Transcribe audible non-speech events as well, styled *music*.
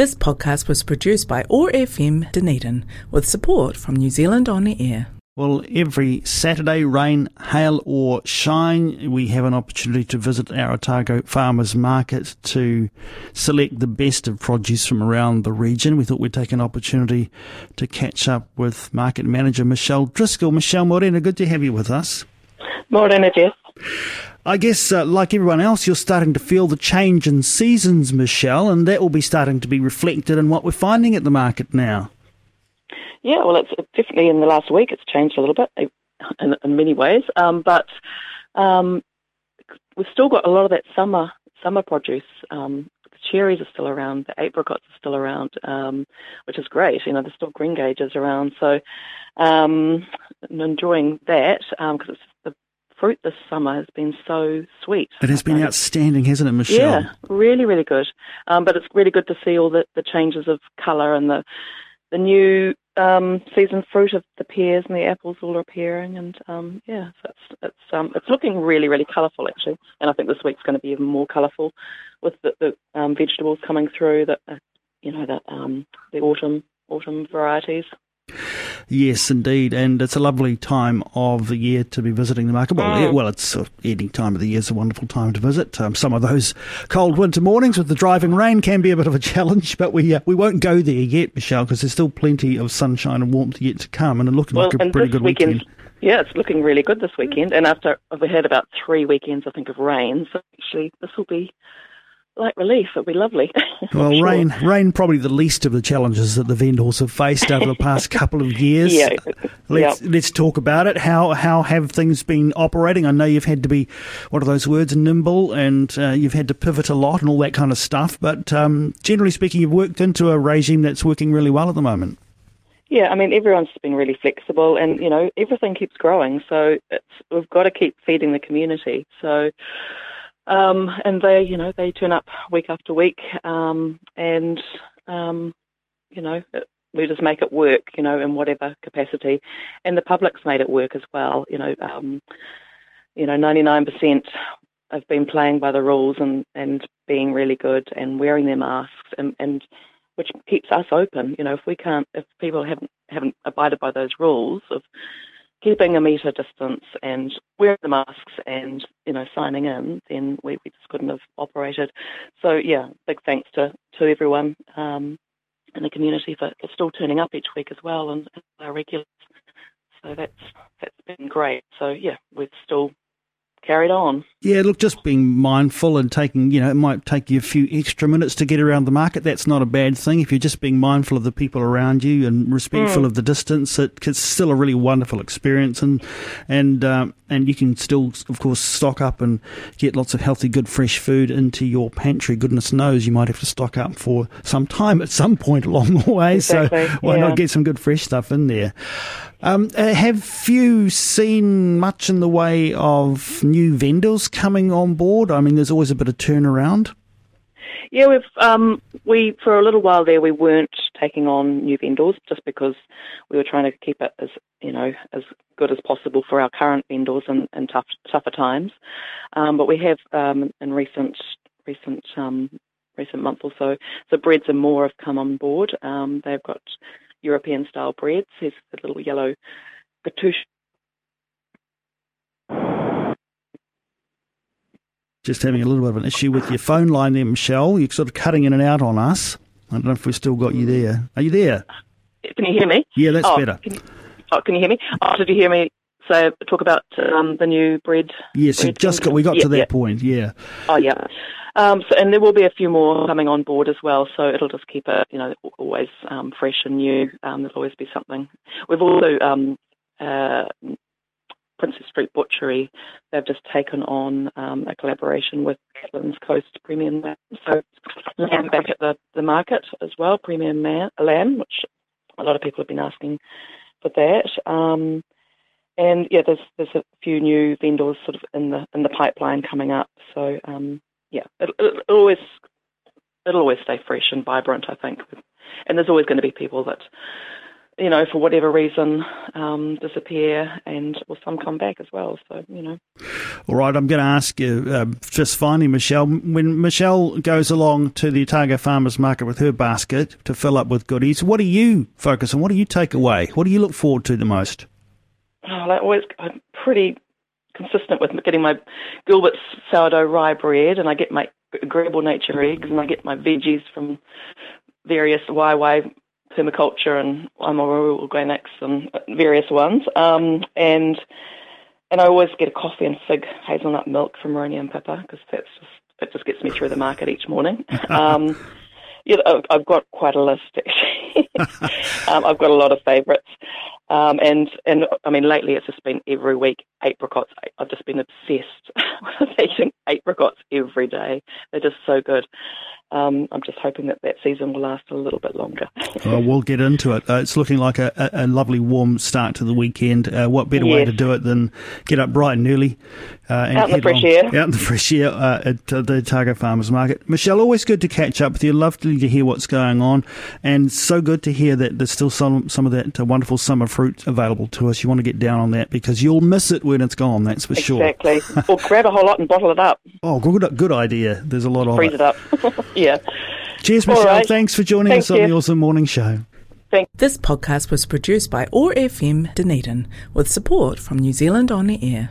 This podcast was produced by OAR FM Dunedin with support from New Zealand On the Air. Well, every Saturday, rain, hail, or shine, we have an opportunity to visit our Otago Farmers Market to select the best of produce from around the region. We thought we'd take an opportunity to catch up with Market Manager Michelle Driscoll. Michelle Morena, good to have you with us. Morena, Jeff. I guess, uh, like everyone else, you're starting to feel the change in seasons, Michelle, and that will be starting to be reflected in what we're finding at the market now. Yeah, well, it's definitely in the last week it's changed a little bit in, in many ways, um, but um, we've still got a lot of that summer summer produce. Um, the cherries are still around, the apricots are still around, um, which is great. You know, there's still greengages around, so um, enjoying that because um, it's fruit this summer has been so sweet. It has been outstanding, hasn't it, Michelle? Yeah, really, really good. Um, but it's really good to see all the, the changes of colour and the the new um, season fruit of the pears and the apples all appearing, and um, yeah, so it's it's um, it's looking really, really colourful actually. And I think this week's going to be even more colourful with the, the um, vegetables coming through. That uh, you know that um, the autumn autumn varieties. Yes, indeed, and it's a lovely time of the year to be visiting the market. Well, mm. well, it's uh, any time of the year is a wonderful time to visit. Um, some of those cold winter mornings with the driving rain can be a bit of a *laughs* challenge, but we uh, we won't go there yet, Michelle, because there's still plenty of sunshine and warmth yet to come, and it looking well, like a pretty good weekend. weekend. Yeah, it's looking really good this weekend, and after we had about three weekends, I think, of rain, so actually this will be like relief. It'd be lovely. *laughs* well, sure. rain, rain, probably the least of the challenges that the vendors have faced over the past *laughs* couple of years. Yeah. Let's yep. let's talk about it. How how have things been operating? I know you've had to be what are those words, nimble, and uh, you've had to pivot a lot and all that kind of stuff. But um, generally speaking, you've worked into a regime that's working really well at the moment. Yeah, I mean everyone's been really flexible, and you know everything keeps growing. So we've got to keep feeding the community. So um, and they, you know, they turn up week after week, um, and um, you know, we just make it work, you know, in whatever capacity. And the public's made it work as well. You know, um, you know, 99% have been playing by the rules and, and being really good and wearing their masks and, and which keeps us open. You know, if we can't, if people haven't haven't abided by those rules of keeping a metre distance and wearing the masks and, you know, signing in, then we, we just couldn't have operated. So, yeah, big thanks to, to everyone um, in the community for, for, still turning up each week as well and, and our regulars. So that's that's been great. So, yeah, we're still carried on. Yeah, look, just being mindful and taking, you know, it might take you a few extra minutes to get around the market. That's not a bad thing. If you're just being mindful of the people around you and respectful mm. of the distance, it, it's still a really wonderful experience. And and um, and you can still, of course, stock up and get lots of healthy, good, fresh food into your pantry. Goodness knows you might have to stock up for some time at some point *laughs* along the way. Exactly, so why yeah. not get some good, fresh stuff in there? Um, uh, have you seen much in the way of new vendors coming on board? I mean, there's always a bit of turnaround. Yeah, we've um, we for a little while there we weren't taking on new vendors just because we were trying to keep it as you know as good as possible for our current vendors in, in tough tougher times. Um, but we have um, in recent recent um, recent month or so, so breads and more have come on board. Um, they've got European style breads. There's the little yellow gatouche. Just having a little bit of an issue with your phone line there, Michelle. You're sort of cutting in and out on us. I don't know if we've still got you there. Are you there? Can you hear me? Yeah, that's oh, better. Can you, oh, can you hear me? Oh, did you hear me say talk about um, the new bread? Yes, bread just got, we got yeah, to that yeah. point. Yeah. Oh yeah. Um, so, and there will be a few more coming on board as well. So it'll just keep it, you know, always um, fresh and new. Um, there'll always be something. We've also um, uh, Princes Street Butchery. They've just taken on um, a collaboration with Catlins Coast Premium Lamb. So lamb back at the, the market as well, premium man, lamb, which a lot of people have been asking for that. And yeah, there's there's a few new vendors sort of in the in the pipeline coming up. So um, yeah, it, it, always it'll always stay fresh and vibrant, I think. And there's always going to be people that you know, for whatever reason, um, disappear, and or some come back as well. So you know. All right, I'm going to ask you uh, just finally, Michelle. When Michelle goes along to the Otago Farmers Market with her basket to fill up with goodies, what do you focus on? What do you take away? What do you look forward to the most? Oh, I always, I'm pretty consistent with getting my Gilbert's sourdough rye bread, and I get my agreeable nature eggs, and I get my veggies from various YY permaculture and Amaru organics and various ones. Um, and and I always get a coffee and fig hazelnut milk from Roni and Pippa because that's just it just gets me through the market each morning. *laughs* Um, yeah, I've got quite a list actually. *laughs* um, I've got a lot of favourites. Um, and and I mean, lately it's just been every week apricots. I've just been obsessed *laughs* with eating apricots every day. They're just so good. Um, I'm just hoping that that season will last a little bit longer. *laughs* well, we'll get into it. Uh, it's looking like a, a, lovely warm start to the weekend. Uh, what better yes. way to do it than get up bright and early uh, and out in the fresh air? Out in the fresh air uh, at uh, the Otago Farmers Market. Michelle, always good to catch up with you. Lovely to hear what's going on, and so good to hear that there's still some some of that uh, wonderful summer fruit available to us. You want to get down on that because you'll miss it when it's gone. That's for exactly. sure. Exactly. *laughs* or grab a whole lot and bottle it up. Oh, good good idea. There's a lot of freeze it, it up. *laughs* yeah. Cheers, Michelle. Right. Thanks for joining Thanks us on the OARsome Morning Show. Thanks. This podcast was produced by OAR FM Dunedin with support from New Zealand On the Air.